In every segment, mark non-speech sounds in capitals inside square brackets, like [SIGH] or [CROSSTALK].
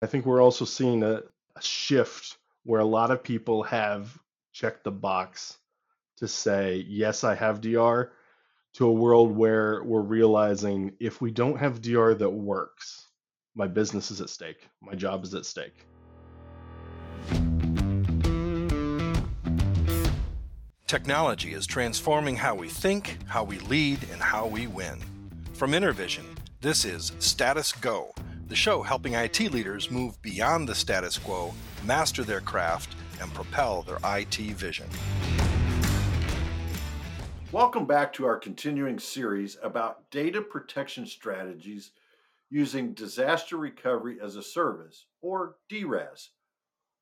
I think we're also seeing a, a shift where a lot of people have checked the box to say, yes, I have DR, to a world where we're realizing if we don't have DR that works, my business is at stake, my job is at stake. Technology is transforming how we think, how we lead, and how we win. From Intervision, this is Status Go, the show helping IT leaders move beyond the status quo, master their craft, and propel their IT vision. Welcome back to our continuing series about data protection strategies using disaster recovery as a service, or DRaaS.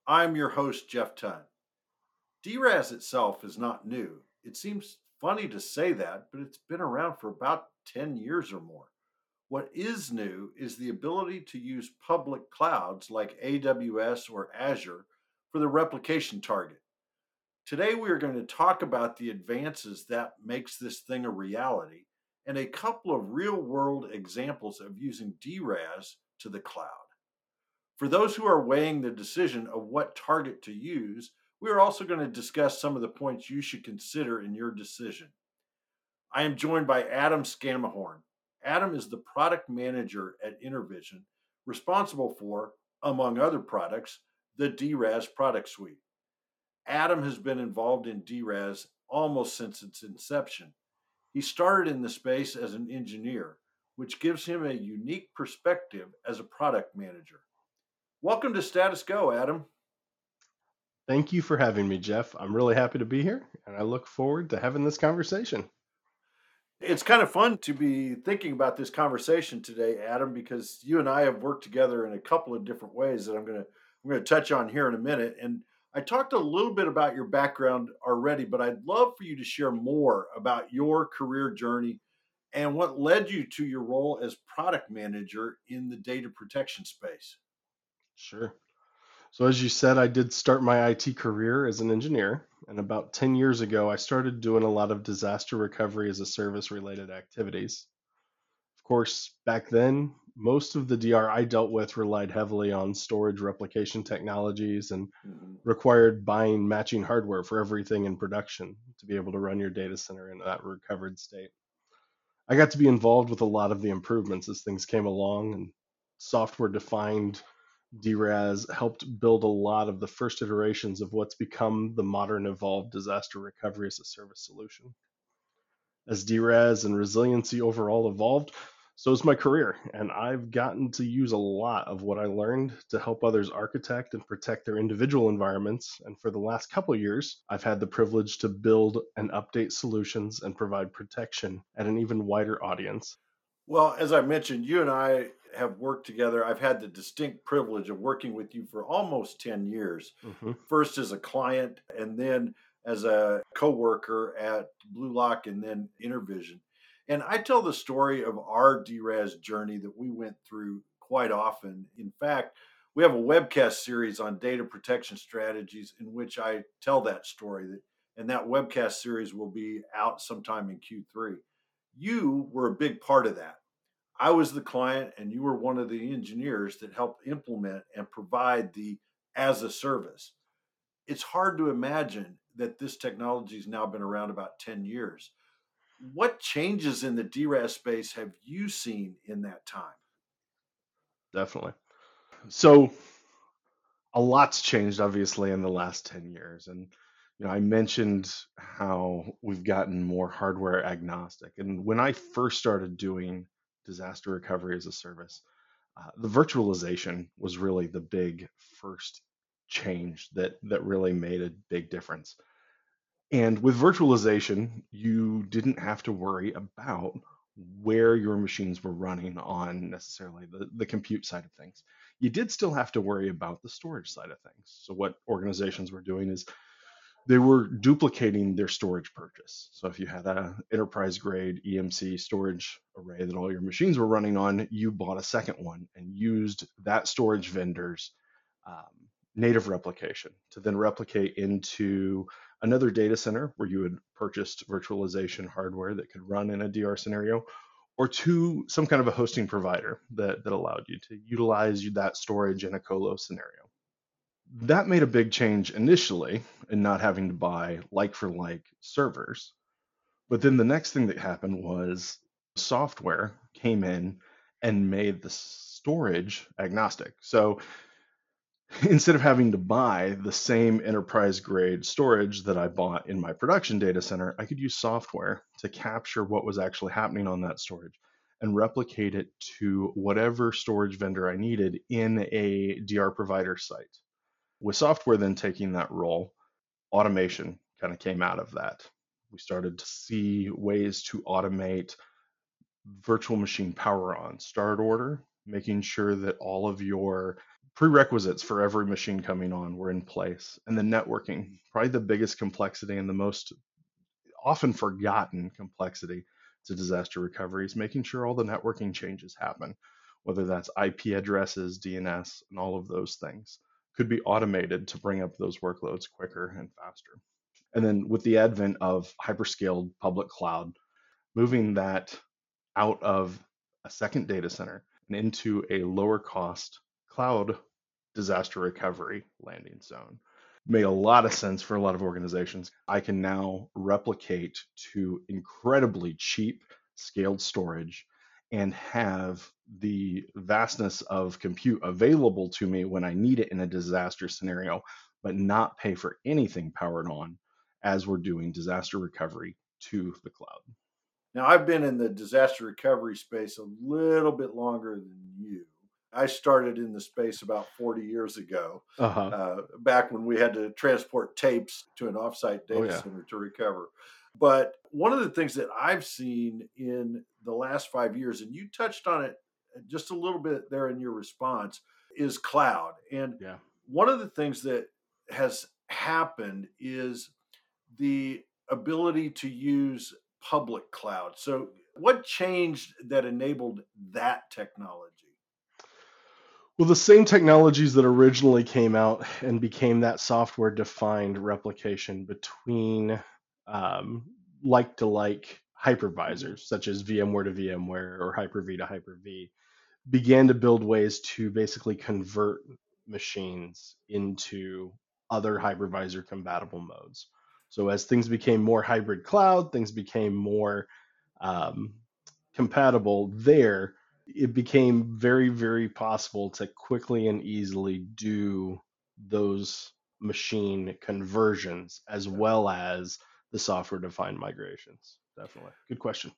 I'm your host, Jeff Tunn. DRaaS itself is not new. It seems funny to say that, but it's been around for about 10 years or more. What is new is the ability to use public clouds like AWS or Azure for the replication target. Today we are going to talk about the advances that makes this thing a reality and a couple of real-world examples of using DRaaS to the cloud. For those who are weighing the decision of what target to use, we are also going to discuss some of the points you should consider in your decision. I am joined by Adam Scamahorn. Adam is the product manager at Intervision, responsible for, among other products, the DRaaS product suite. Adam has been involved in DRaaS almost since its inception. He started in the space as an engineer, which gives him a unique perspective as a product manager. Welcome to Status Go, Adam. Thank you for having me, Jeff. I'm really happy to be here, and I look forward to having this conversation. It's kind of fun to be thinking about this conversation today, Adam, because you and I have worked together in a couple of different ways that I'm going to I'm going to touch on here in a minute. And I talked a little bit about your background already, but I'd love for you to share more about your career journey and what led you to your role as product manager in the data protection space. Sure. So, as you said, I did start my IT career as an engineer. And about 10 years ago, I started doing a lot of disaster recovery as a service related activities. Of course, back then, most of the DR I dealt with relied heavily on storage replication technologies and mm-hmm. required buying matching hardware for everything in production to be able to run your data center in that recovered state. I got to be involved with a lot of the improvements as things came along and software defined DRaaS helped build a lot of the first iterations of what's become the modern evolved disaster recovery as a service solution. As DRaaS and resiliency overall evolved, so has my career, and I've gotten to use a lot of what I learned to help others architect and protect their individual environments. And for the last couple years, I've had the privilege to build and update solutions and provide protection at an even wider audience. Well, as I mentioned, you and I have worked together. I've had the distinct privilege of working with you for almost 10 years. Mm-hmm. First as a client and then as a co-worker at Bluelock and then Intervision. And I tell the story of our DRaaS journey that we went through quite often. In fact, we have a webcast series on data protection strategies in which I tell that story that and that webcast series will be out sometime in Q3. You were a big part of that. I was the client and you were one of the engineers that helped implement and provide the as a service. It's hard to imagine that this technology has now been around about 10 years. What changes in the DRaaS space have you seen in that time? Definitely. So, a lot's changed, obviously, in the last 10 years. And, you know, I mentioned how we've gotten more hardware agnostic. And when I first started doing disaster recovery as a service. Uh, the virtualization was really the big first change that that really made a big difference. And with virtualization, you didn't have to worry about where your machines were running on necessarily the, the compute side of things. You did still have to worry about the storage side of things. So what organizations were doing is they were duplicating their storage purchase. So if you had a enterprise grade EMC storage array that all your machines were running on, you bought a second one and used that storage vendor's um, native replication to then replicate into another data center where you had purchased virtualization hardware that could run in a DR scenario, or to some kind of a hosting provider that, that allowed you to utilize that storage in a colo scenario. That made a big change initially in not having to buy like for like servers. But then the next thing that happened was software came in and made the storage agnostic. So [LAUGHS] instead of having to buy the same enterprise grade storage that I bought in my production data center, I could use software to capture what was actually happening on that storage and replicate it to whatever storage vendor I needed in a DR provider site. With software then taking that role, automation kind of came out of that. We started to see ways to automate virtual machine power on start order, making sure that all of your prerequisites for every machine coming on were in place. And the networking, probably the biggest complexity and the most often forgotten complexity to disaster recovery is making sure all the networking changes happen, whether that's IP addresses, DNS, and all of those things could be automated to bring up those workloads quicker and faster. And then with the advent of hyperscaled public cloud, moving that out of a second data center and into a lower cost cloud disaster recovery landing zone made a lot of sense for a lot of organizations. I can now replicate to incredibly cheap scaled storage and have the vastness of compute available to me when I need it in a disaster scenario, but not pay for anything powered on as we're doing disaster recovery to the cloud. Now, I've been in the disaster recovery space a little bit longer than you. I started in the space about 40 years ago, uh-huh. uh, back when we had to transport tapes to an offsite oh, data oh, yeah. center to recover. But one of the things that I've seen in the last five years, and you touched on it just a little bit there in your response, is cloud. And yeah. one of the things that has happened is the ability to use public cloud. So, what changed that enabled that technology? Well, the same technologies that originally came out and became that software defined replication between um, like to like hypervisors, such as VMware to VMware or Hyper V to Hyper V, began to build ways to basically convert machines into other hypervisor compatible modes. So as things became more hybrid cloud, things became more um, compatible there. It became very, very possible to quickly and easily do those machine conversions as well as the software defined migrations. Definitely. Good question.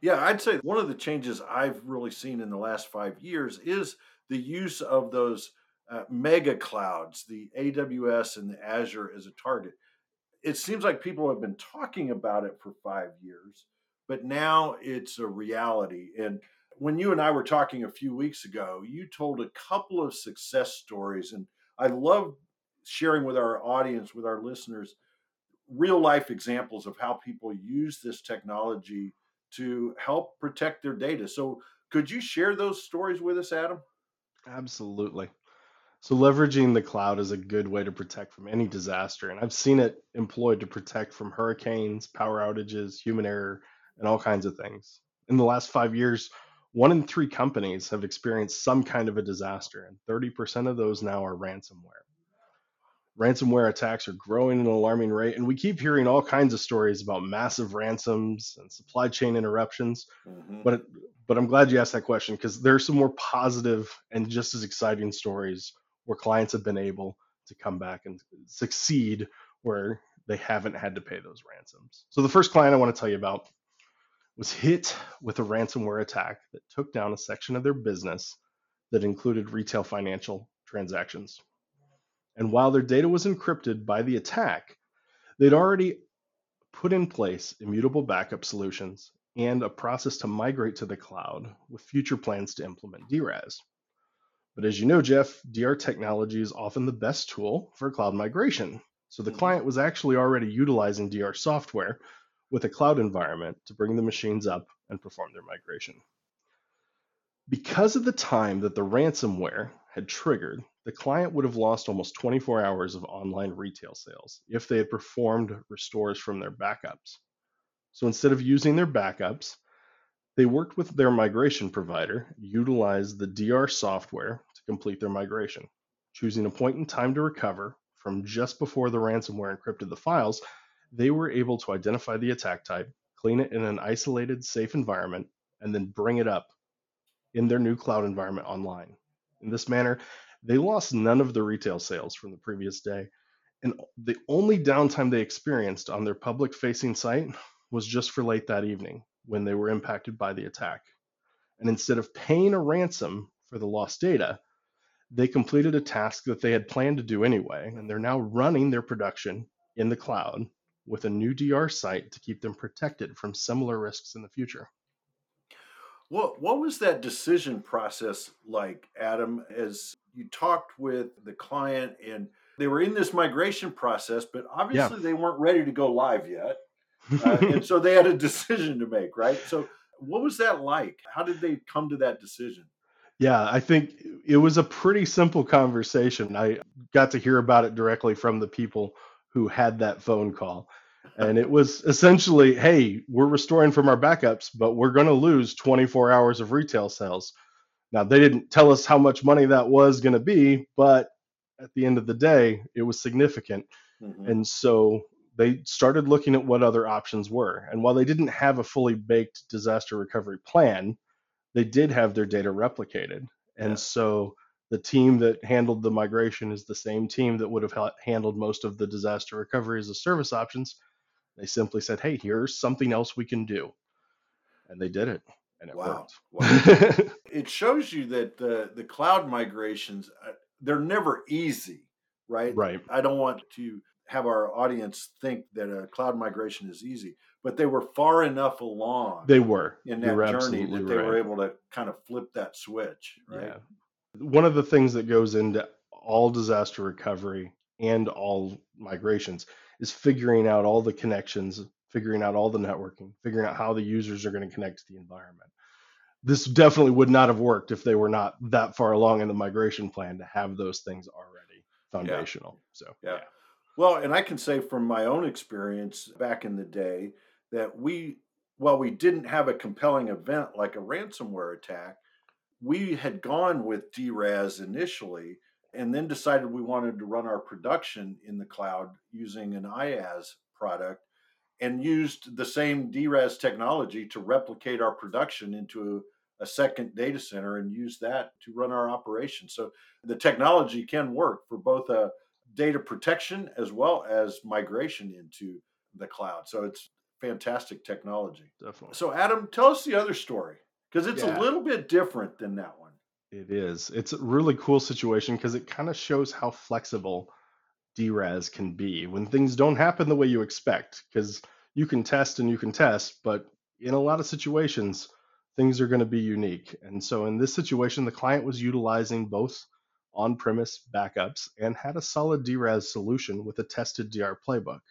Yeah, I'd say one of the changes I've really seen in the last five years is the use of those uh, mega clouds, the AWS and the Azure as a target. It seems like people have been talking about it for five years, but now it's a reality. And when you and I were talking a few weeks ago, you told a couple of success stories, and I love sharing with our audience, with our listeners, real life examples of how people use this technology to help protect their data. So, could you share those stories with us, Adam? Absolutely. So, leveraging the cloud is a good way to protect from any disaster. And I've seen it employed to protect from hurricanes, power outages, human error, and all kinds of things. In the last five years, one in three companies have experienced some kind of a disaster, and 30% of those now are ransomware ransomware attacks are growing at an alarming rate, and we keep hearing all kinds of stories about massive ransoms and supply chain interruptions. Mm-hmm. But but I'm glad you asked that question because there are some more positive and just as exciting stories where clients have been able to come back and succeed where they haven't had to pay those ransoms. So the first client I want to tell you about was hit with a ransomware attack that took down a section of their business that included retail financial transactions. And while their data was encrypted by the attack, they'd already put in place immutable backup solutions and a process to migrate to the cloud with future plans to implement DRaaS. But as you know, Jeff, DR technology is often the best tool for cloud migration. So the mm-hmm. client was actually already utilizing DR software with a cloud environment to bring the machines up and perform their migration. Because of the time that the ransomware had triggered, the client would have lost almost 24 hours of online retail sales if they had performed restores from their backups. So instead of using their backups, They worked with their migration provider, utilized the DR software to complete their migration, choosing a point in time to recover from just before the ransomware encrypted the files. They were able to identify the attack type, clean it in an isolated, safe environment, and then bring it up in their new cloud environment online. In this manner, they lost none of the retail sales from the previous day, and the only downtime they experienced on their public facing site was just for late that evening when they were impacted by the attack. And instead of paying a ransom for the lost data, they completed a task that they had planned to do anyway, and they're now running their production in the cloud with a new DR site to keep them protected from similar risks in the future. What what was that decision process like, Adam? As you talked with the client and they were in this migration process, but obviously yeah. they weren't ready to go live yet, uh, [LAUGHS] and so they had a decision to make, right? So, what was that like? How did they come to that decision? Yeah, I think it was a pretty simple conversation. I got to hear about it directly from the people who had that phone call and it was essentially, hey, we're restoring from our backups, but we're going to lose 24 hours of retail sales. Now, they didn't tell us how much money that was going to be, but at the end of the day, it was significant. Mm-hmm. And so they started looking at what other options were. And while they didn't have a fully baked disaster recovery plan, they did have their data replicated. And yeah. so the team that handled the migration is the same team that would have handled most of the disaster recovery as a service options they simply said, "Hey, here's something else we can do," and they did it, and it wow. worked. Wow. [LAUGHS] it shows you that the the cloud migrations uh, they're never easy, right? Right. I don't want to have our audience think that a cloud migration is easy, but they were far enough along. They were in that journey that they right. were able to kind of flip that switch, right? Yeah. One of the things that goes into all disaster recovery and all migrations is figuring out all the connections, figuring out all the networking, figuring out how the users are going to connect to the environment. This definitely would not have worked if they were not that far along in the migration plan to have those things already foundational. Yeah. So, yeah. yeah. Well, and I can say from my own experience back in the day that we, while we didn't have a compelling event like a ransomware attack, we had gone with DRaaS initially and then decided we wanted to run our production in the cloud using an IaaS product and used the same DRaaS technology to replicate our production into a, a second data center and use that to run our operation. So the technology can work for both a data protection as well as migration into the cloud. So it's fantastic technology. Definitely. So Adam, tell us the other story because it's yeah. a little bit different than that one. It is. It's a really cool situation because it kind of shows how flexible DRaaS can be when things don't happen the way you expect. Because you can test and you can test, but in a lot of situations, things are going to be unique. And so in this situation, the client was utilizing both on premise backups and had a solid DRaaS solution with a tested DR playbook.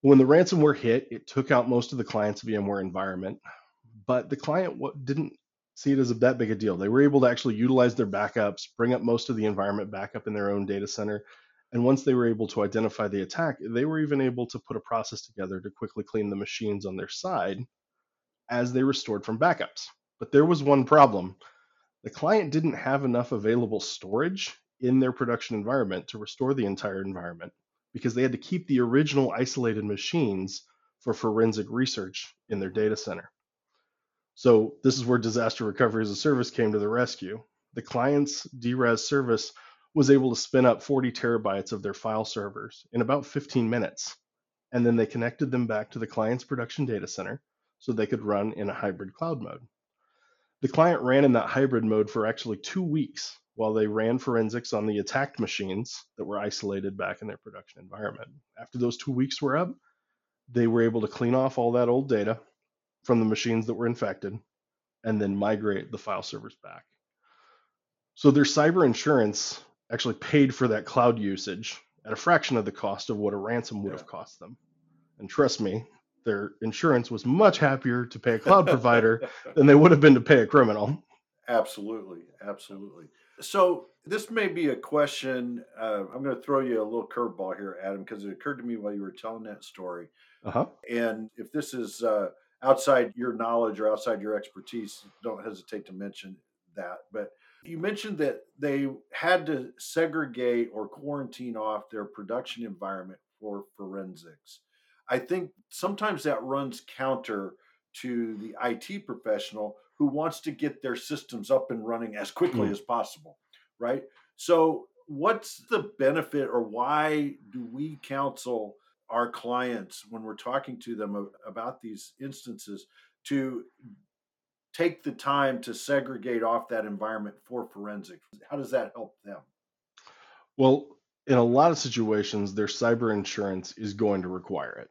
When the ransomware hit, it took out most of the client's VMware environment, but the client didn't see it as that big a deal. They were able to actually utilize their backups, bring up most of the environment back up in their own data center. And once they were able to identify the attack, they were even able to put a process together to quickly clean the machines on their side as they restored from backups. But there was one problem. The client didn't have enough available storage in their production environment to restore the entire environment because they had to keep the original isolated machines for forensic research in their data center. So this is where disaster recovery as a service came to the rescue. The client's DRaaS service was able to spin up 40 terabytes of their file servers in about 15 minutes. And then they connected them back to the client's production data center so they could run in a hybrid cloud mode. The client ran in that hybrid mode for actually two weeks while they ran forensics on the attacked machines that were isolated back in their production environment. After those two weeks were up, they were able to clean off all that old data from the machines that were infected and then migrate the file servers back. So their cyber insurance actually paid for that cloud usage at a fraction of the cost of what a ransom would yeah. have cost them. And trust me, their insurance was much happier to pay a cloud provider [LAUGHS] than they would have been to pay a criminal. Absolutely, absolutely. So this may be a question. Uh, I'm going to throw you a little curveball here, Adam, because it occurred to me while you were telling that story. Uh-huh. And if this is uh, outside your knowledge or outside your expertise, don't hesitate to mention that. But you mentioned that they had to segregate or quarantine off their production environment for forensics. I think sometimes that runs counter to the IT professional who wants to get their systems up and running as quickly mm. as possible, right? So, what's the benefit or why do we counsel our clients when we're talking to them about these instances to take the time to segregate off that environment for forensics? How does that help them? Well, in a lot of situations, their cyber insurance is going to require it.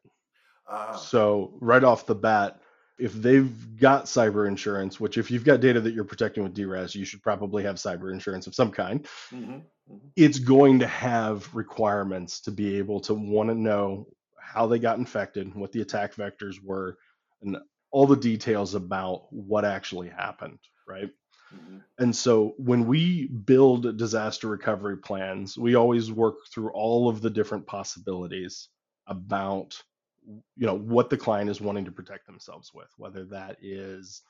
Uh, so, right off the bat, if they've got cyber insurance, which if you've got data that you're protecting with DRaaS, you should probably have cyber insurance of some kind. Mm-hmm, mm-hmm. It's going to have requirements to be able to want to know how they got infected, what the attack vectors were, and all the details about what actually happened, right? Mm-hmm. And so when we build disaster recovery plans, we always work through all of the different possibilities about you know what the client is wanting to protect themselves with, whether that is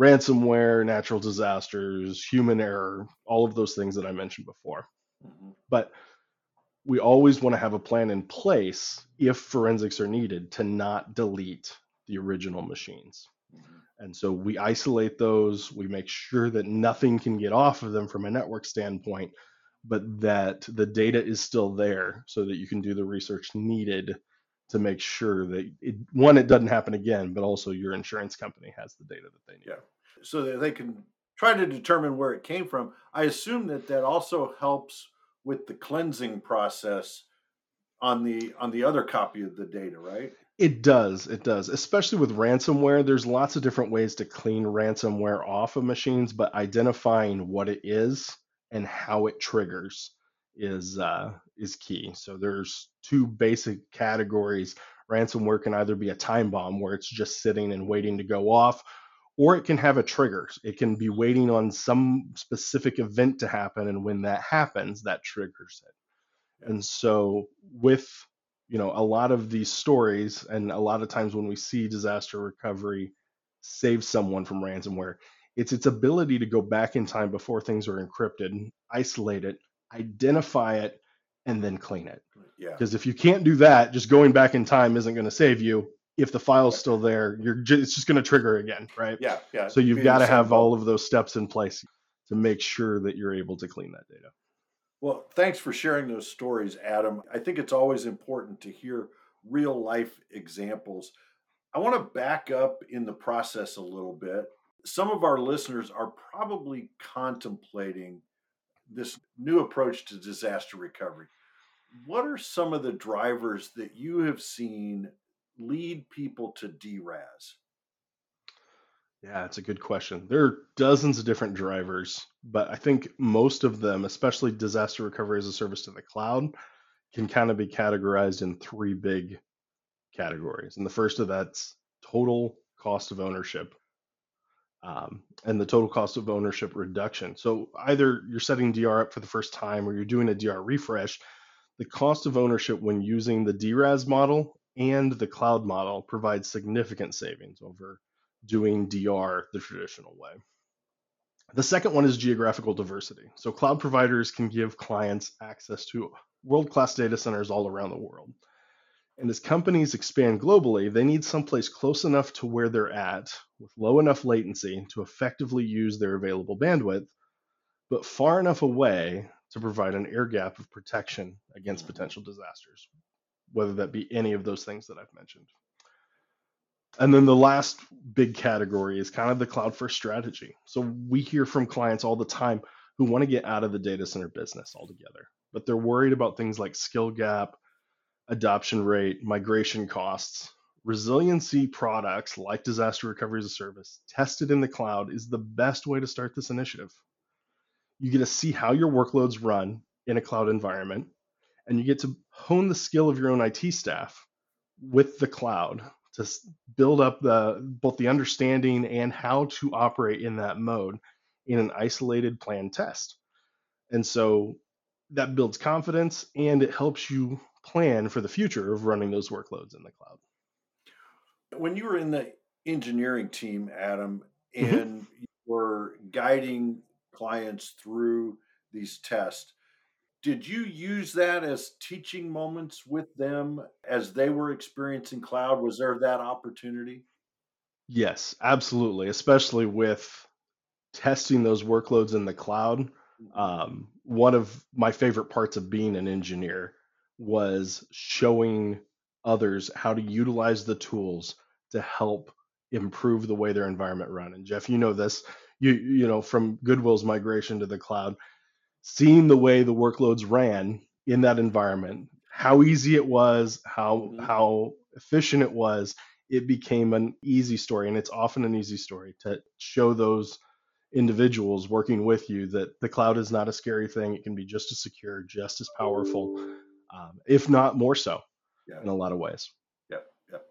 ransomware, natural disasters, human error, all of those things that I mentioned before. Mm-hmm. But we always want to have a plan in place if forensics are needed to not delete the original machines. Mm-hmm. And so we isolate those, we make sure that nothing can get off of them from a network standpoint, but that the data is still there so that you can do the research needed to make sure that it, one, it doesn't happen again, but also your insurance company has the data that they need. Yeah. So that they can try to determine where it came from. I assume that that also helps with the cleansing process on the on the other copy of the data, right? It does. It does. Especially with ransomware, there's lots of different ways to clean ransomware off of machines, but identifying what it is and how it triggers is uh, is key. So there's two basic categories. Ransomware can either be a time bomb where it's just sitting and waiting to go off, or it can have a trigger. It can be waiting on some specific event to happen, and when that happens, that triggers it. And so, with you know a lot of these stories, and a lot of times when we see disaster recovery save someone from ransomware, it's its ability to go back in time before things are encrypted, isolate it, identify it, and then clean it. Yeah. Because if you can't do that, just going back in time isn't going to save you if the file's still there, you're just, it's just going to trigger again, right? Yeah, yeah. So you've got to have all of those steps in place to make sure that you're able to clean that data. Well, thanks for sharing those stories, Adam. I think it's always important to hear real life examples. I want to back up in the process a little bit. Some of our listeners are probably contemplating this new approach to disaster recovery. What are some of the drivers that you have seen lead people to DRaaS? Yeah, it's a good question. There are dozens of different drivers, but I think most of them, especially disaster recovery as a service to the cloud, can kind of be categorized in three big categories. And the first of that's total cost of ownership um, and the total cost of ownership reduction. So either you're setting DR up for the first time or you're doing a DR refresh, the cost of ownership when using the DRaaS model and the cloud model provides significant savings over doing DR the traditional way. The second one is geographical diversity. So, cloud providers can give clients access to world class data centers all around the world. And as companies expand globally, they need someplace close enough to where they're at with low enough latency to effectively use their available bandwidth, but far enough away to provide an air gap of protection against mm-hmm. potential disasters, whether that be any of those things that I've mentioned. And then the last big category is kind of the cloud first strategy. So we hear from clients all the time who want to get out of the data center business altogether, but they're worried about things like skill gap, adoption rate, migration costs. Resiliency products like disaster recovery as a service tested in the cloud is the best way to start this initiative. You get to see how your workloads run in a cloud environment and you get to hone the skill of your own IT staff with the cloud to build up the both the understanding and how to operate in that mode in an isolated planned test. And so that builds confidence and it helps you plan for the future of running those workloads in the cloud. When you were in the engineering team, Adam, Mhm. and you were guiding clients through these tests. Did you use that as teaching moments with them as they were experiencing cloud? Was there that opportunity? Yes, absolutely, especially with testing those workloads in the cloud. Mhm. Um, one of my favorite parts of being an engineer was showing others how to utilize the tools to help improve the way their environment run. And Jeff, you know this, you you know from Goodwill's migration to the cloud, seeing the way the workloads ran in that environment, how easy it was, how Mhm. how efficient it was, it became an easy story, and it's often an easy story to show those individuals working with you that the cloud is not a scary thing. It can be just as secure, just as powerful, um, if not more so Yeah. in a lot of ways. Yep. Yep.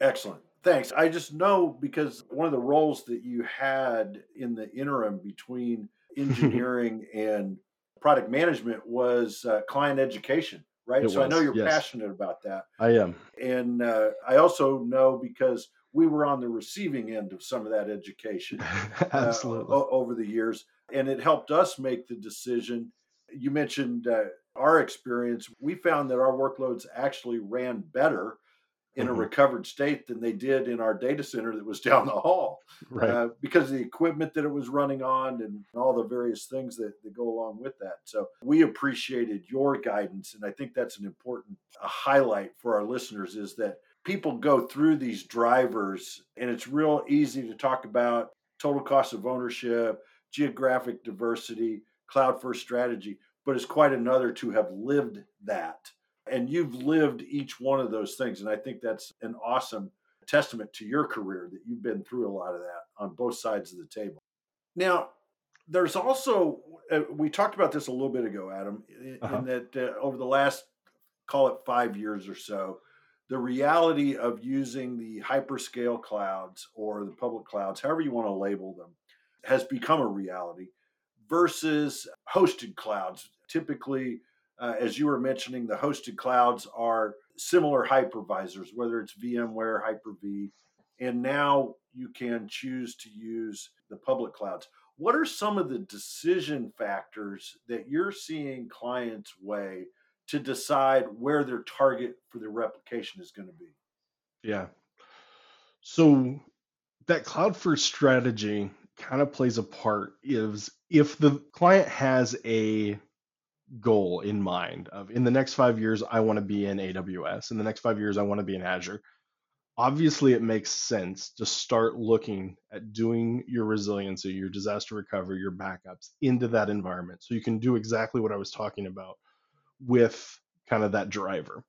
Excellent. Thanks. I just know because one of the roles that you had in the interim between [LAUGHS] engineering and product management was uh, client education, right? It so I know you're yes. passionate about that. I am. And uh, I also know because we were on the receiving end of some of that education [LAUGHS] uh, o- over the years, and it helped us make the decision. You mentioned uh, our experience. We found that our workloads actually ran better in a Mhm. recovered state than they did in our data center that was [LAUGHS] down the hall Right. uh, because of the equipment that it was running on and all the various things that, that go along with that. So we appreciated your guidance, and I think that's an important highlight for our listeners is that people go through these drivers, and it's real easy to talk about total cost of ownership, geographic diversity, cloud first strategy, but it's quite another to have lived that. And you've lived each one of those things. And I think that's an awesome testament to your career that you've been through a lot of that on both sides of the table. Now, there's also, uh, we talked about this a little bit ago, Adam, in, Uh-huh. in that uh, over the last, call it five years or so, the reality of using the hyperscale clouds or the public clouds, however you want to label them, has become a reality versus hosted clouds. Typically, uh, as you were mentioning, the hosted clouds are similar hypervisors, whether it's VMware, Hyper V, and now you can choose to use the public clouds. What are some of the decision factors that you're seeing clients weigh to decide where their target for their replication is going to be? Yeah. So that cloud first strategy kind of plays a part is if the client has a goal in mind of in the next 5 years I want to be in AWS, in the next 5 years I want to be in Azure. Obviously it makes sense to start looking at doing your resiliency, your disaster recovery, your backups into that environment so you can do exactly what I was talking about with kind of that driver.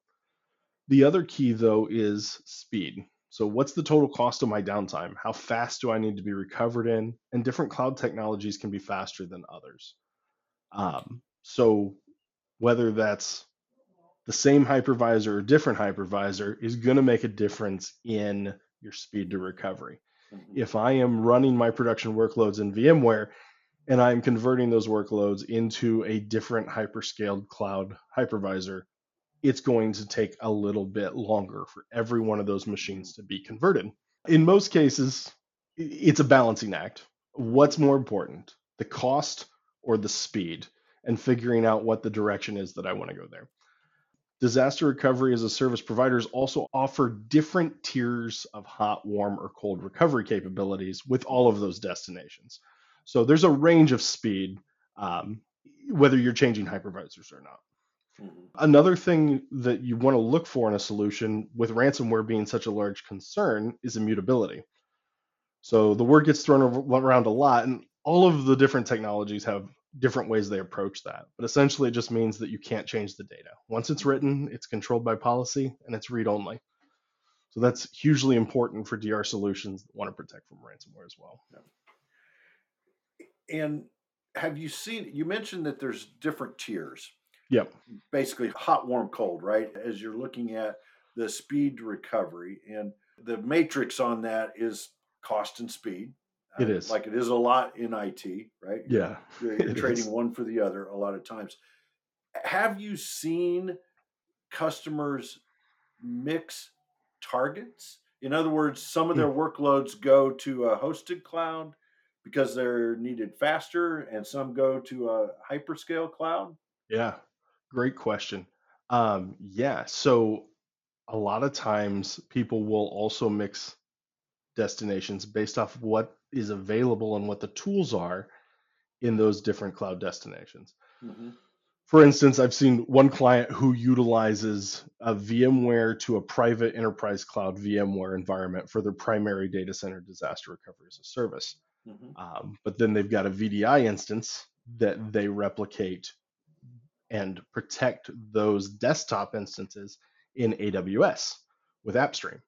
The other key though is speed. So what's the total cost of my downtime? How fast do I need to be recovered in? And different cloud technologies can be faster than others. Um, so whether that's the same hypervisor or different hypervisor is going to make a difference in your speed to recovery. Mm-hmm. If I am running my production workloads in VMware and I'm converting those workloads into a different hyperscaled cloud hypervisor, it's going to take a little bit longer for every one of those machines to be converted. In most cases, it's a balancing act. What's more important, the cost or the speed, and figuring out what the direction is that I want to go there. Disaster recovery as a service providers also offer different tiers of hot, warm, or cold recovery capabilities with all of those destinations. So there's a range of speed, um, whether you're changing hypervisors or not. Mhm. Another thing that you want to look for in a solution with ransomware being such a large concern is immutability. So the word gets thrown around a lot, and all of the different technologies have different ways they approach that. But essentially, it just means that you can't change the data. Once it's written, it's controlled by policy and it's read only. So that's hugely important for DR solutions that want to protect from ransomware as well. And have you seen, you mentioned that there's different tiers, Yep. basically hot, warm, cold, right? As you're looking at the speed recovery. And the matrix on that is cost and speed. It uh. Like it is a lot in [LAUGHS] IT, right? Yeah. You're, you're trading is. one for the other a lot of times. Have you seen customers mix targets In other words, some of their workloads go to a hosted cloud because they're needed faster, and some go to a hyperscale cloud. Yeah, great question. Um, yeah, so a lot of times people will also mix destinations based off what is available and what the tools are in those different cloud destinations. hmm For instance, I've seen one client who utilizes a VMware to a private enterprise cloud VMware environment for their primary data center disaster recovery as a service. hmm Um, but then they've got a VDI instance that they replicate and protect those desktop instances in AWS with AppStream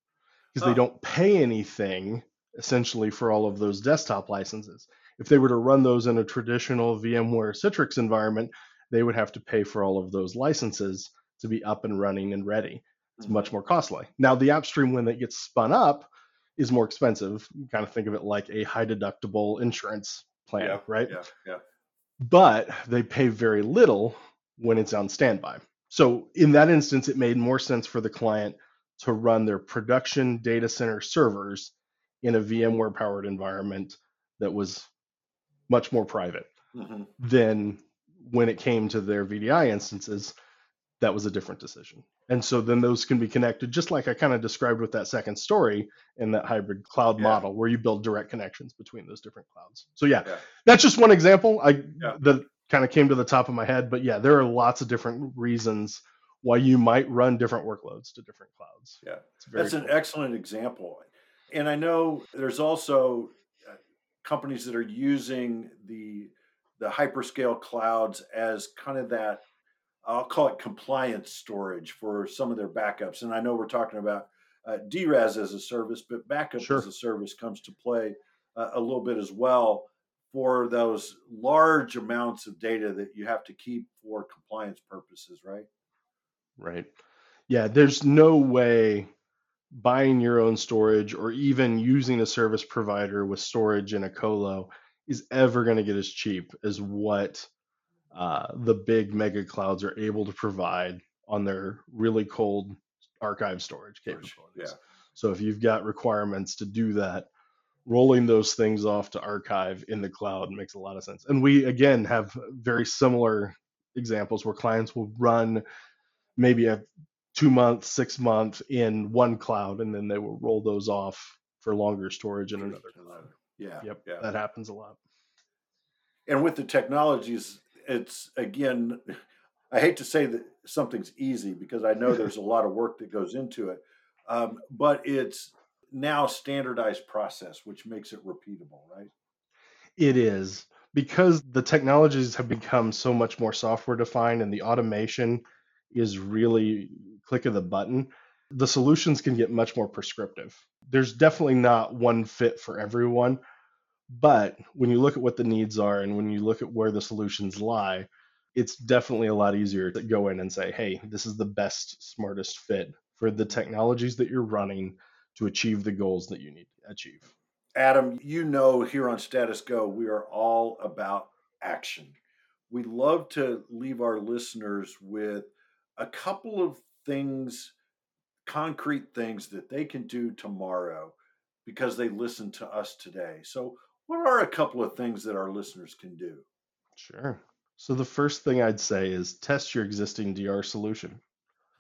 because they don't pay anything essentially for all of those desktop licenses. If they were to run those in a traditional VMware Citrix environment, they would have to pay for all of those licenses to be up and running and ready. It's Mhm. much more costly. Now, the AppStream, when it gets spun up, is more expensive. You kind of think of it like a high deductible insurance plan, Yeah, right? Yeah, yeah. But they pay very little when it's on standby. So, in that instance, it made more sense for the client to run their production data center servers in a VMware powered environment that was much more private hmm then when it came to their VDI instances, that was a different decision. And so then those can be connected, just like I kind of described with that second story in that hybrid cloud Yeah. model, where you build direct connections between those different clouds. So yeah, Yeah. that's just one example. I Yeah. that kind of came to the top of my head, but yeah, there are lots of different reasons why you might run different workloads to different clouds. Yeah. That's an excellent example. And I know there's also uh, companies that are using the the hyperscale clouds as kind of that I'll call it compliance storage for some of their backups. And I know we're talking about uh, DRaaS as a service, but backup Sure. as a service comes to play uh, a little bit as well for those large amounts of data that you have to keep for compliance purposes, right? Right. Yeah, there's no way buying your own storage or even using a service provider with storage in a colo is ever going to get as cheap as what uh, the big mega clouds are able to provide on their really cold archive storage capabilities. yeah. So if you've got requirements to do that, rolling those things off to archive in the cloud makes a lot of sense. And we again have very similar examples where clients will run maybe a two month, six month in one cloud, and then they will roll those off for longer storage in another cloud. Yeah. Yep, Yeah. that happens a lot. and with the technologies it's again i hate to say that something's easy because i know there's a lot of work that goes into it um, but it's now standardized process which makes it repeatable right It is because the technologies have become so much more software defined and the automation is really click of the button. The solutions can get much more prescriptive. There's definitely not one fit for everyone, but when you look at what the needs are and when you look at where the solutions lie, it's definitely a lot easier to go in and say, hey, this is the best, smartest fit for the technologies that you're running to achieve the goals that you need to achieve. adam you know here on status go we are all about action we love to leave our listeners with a couple of things concrete things that they can do tomorrow because they listened to us today so what are a couple of things that our listeners can do Sure. So the first thing I'd say is test your existing DR solution.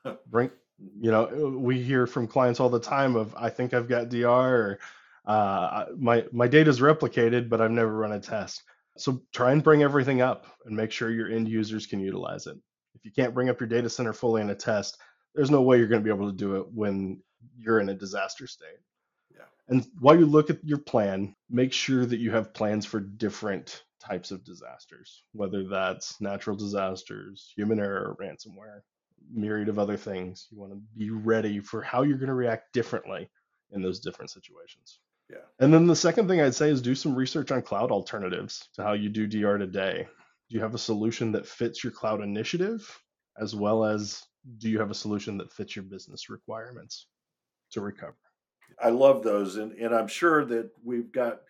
[LAUGHS] Bring, you know, we hear from clients all the time of I think I've got DR or uh, my my is replicated, but I've never run a test. So try and bring everything up and make sure your end users can utilize it. If you can't bring up your data center fully in a test, there's no way you're going to be able to do it when you're in a disaster state. Yeah. And while you look at your plan, make sure that you have plans for different types of disasters, whether that's natural disasters, human error, ransomware, myriad of other things. You want to be ready for how you're going to react differently in those different situations. Yeah. And then the second thing I'd say is do some research on cloud alternatives to how you do DR today. Do you have a solution that fits your cloud initiative as well as do you have a solution that fits your business requirements to recover? I love those, and and I'm sure that we've got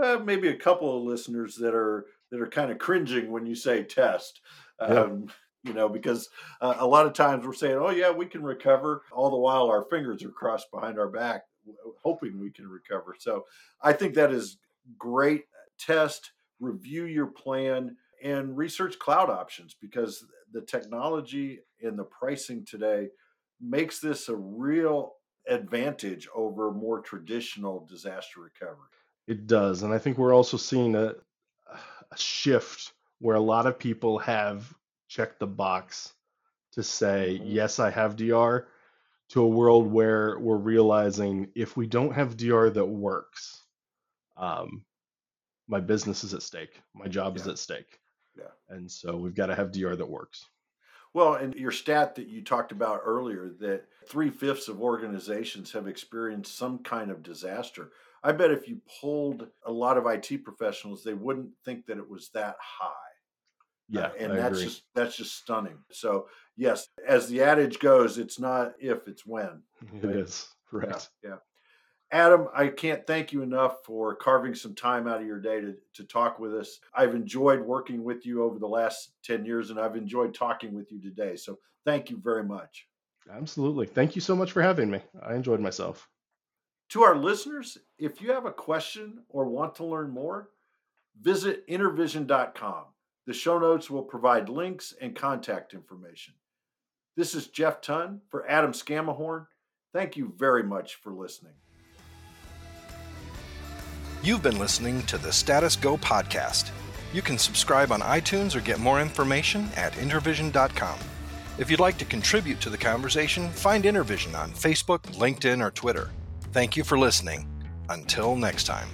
uh, maybe a couple of listeners that are that are kind of cringing when you say test. Yeah. Um, you know, because uh, a lot of times we're saying, "Oh yeah, we can recover," all the while our fingers are crossed behind our back, hoping we can recover. So I think that is great. Test, review your plan, and research cloud options because the technology and the pricing today makes this a real advantage over more traditional disaster recovery. It does. And I think we're also seeing a, a shift where a lot of people have checked the box to say, mm-hmm. yes, I have DR, to a world where we're realizing if we don't have DR that works, um, my business is at stake, my job yeah. is at stake. Yeah. And so we've got to have DR that works. Well, and your stat that you talked about earlier that three fifths of organizations have experienced some kind of disaster. I bet if you polled a lot of IT professionals, they wouldn't think that it was that high. Yeah, uh, and I that's agree. just that's just stunning. So yes, as the adage goes, it's not if, it's when. [LAUGHS] It is correct. Yeah, yeah. Adam, I can't thank you enough for carving some time out of your day to, to talk with us. I've enjoyed working with you over the last 10 years, and I've enjoyed talking with you today. So thank you very much. Absolutely. Thank you so much for having me. I enjoyed myself. To our listeners, if you have a question or want to learn more, visit intervision.com. The show notes will provide links and contact information. This is Jeff Tunn for Adam Scamahorn. Thank you very much for listening. You've been listening to the Status Go podcast. You can subscribe on iTunes or get more information at intervision.com. If you'd like to contribute to the conversation, find Intervision on Facebook, LinkedIn, or Twitter. Thank you for listening. Until next time.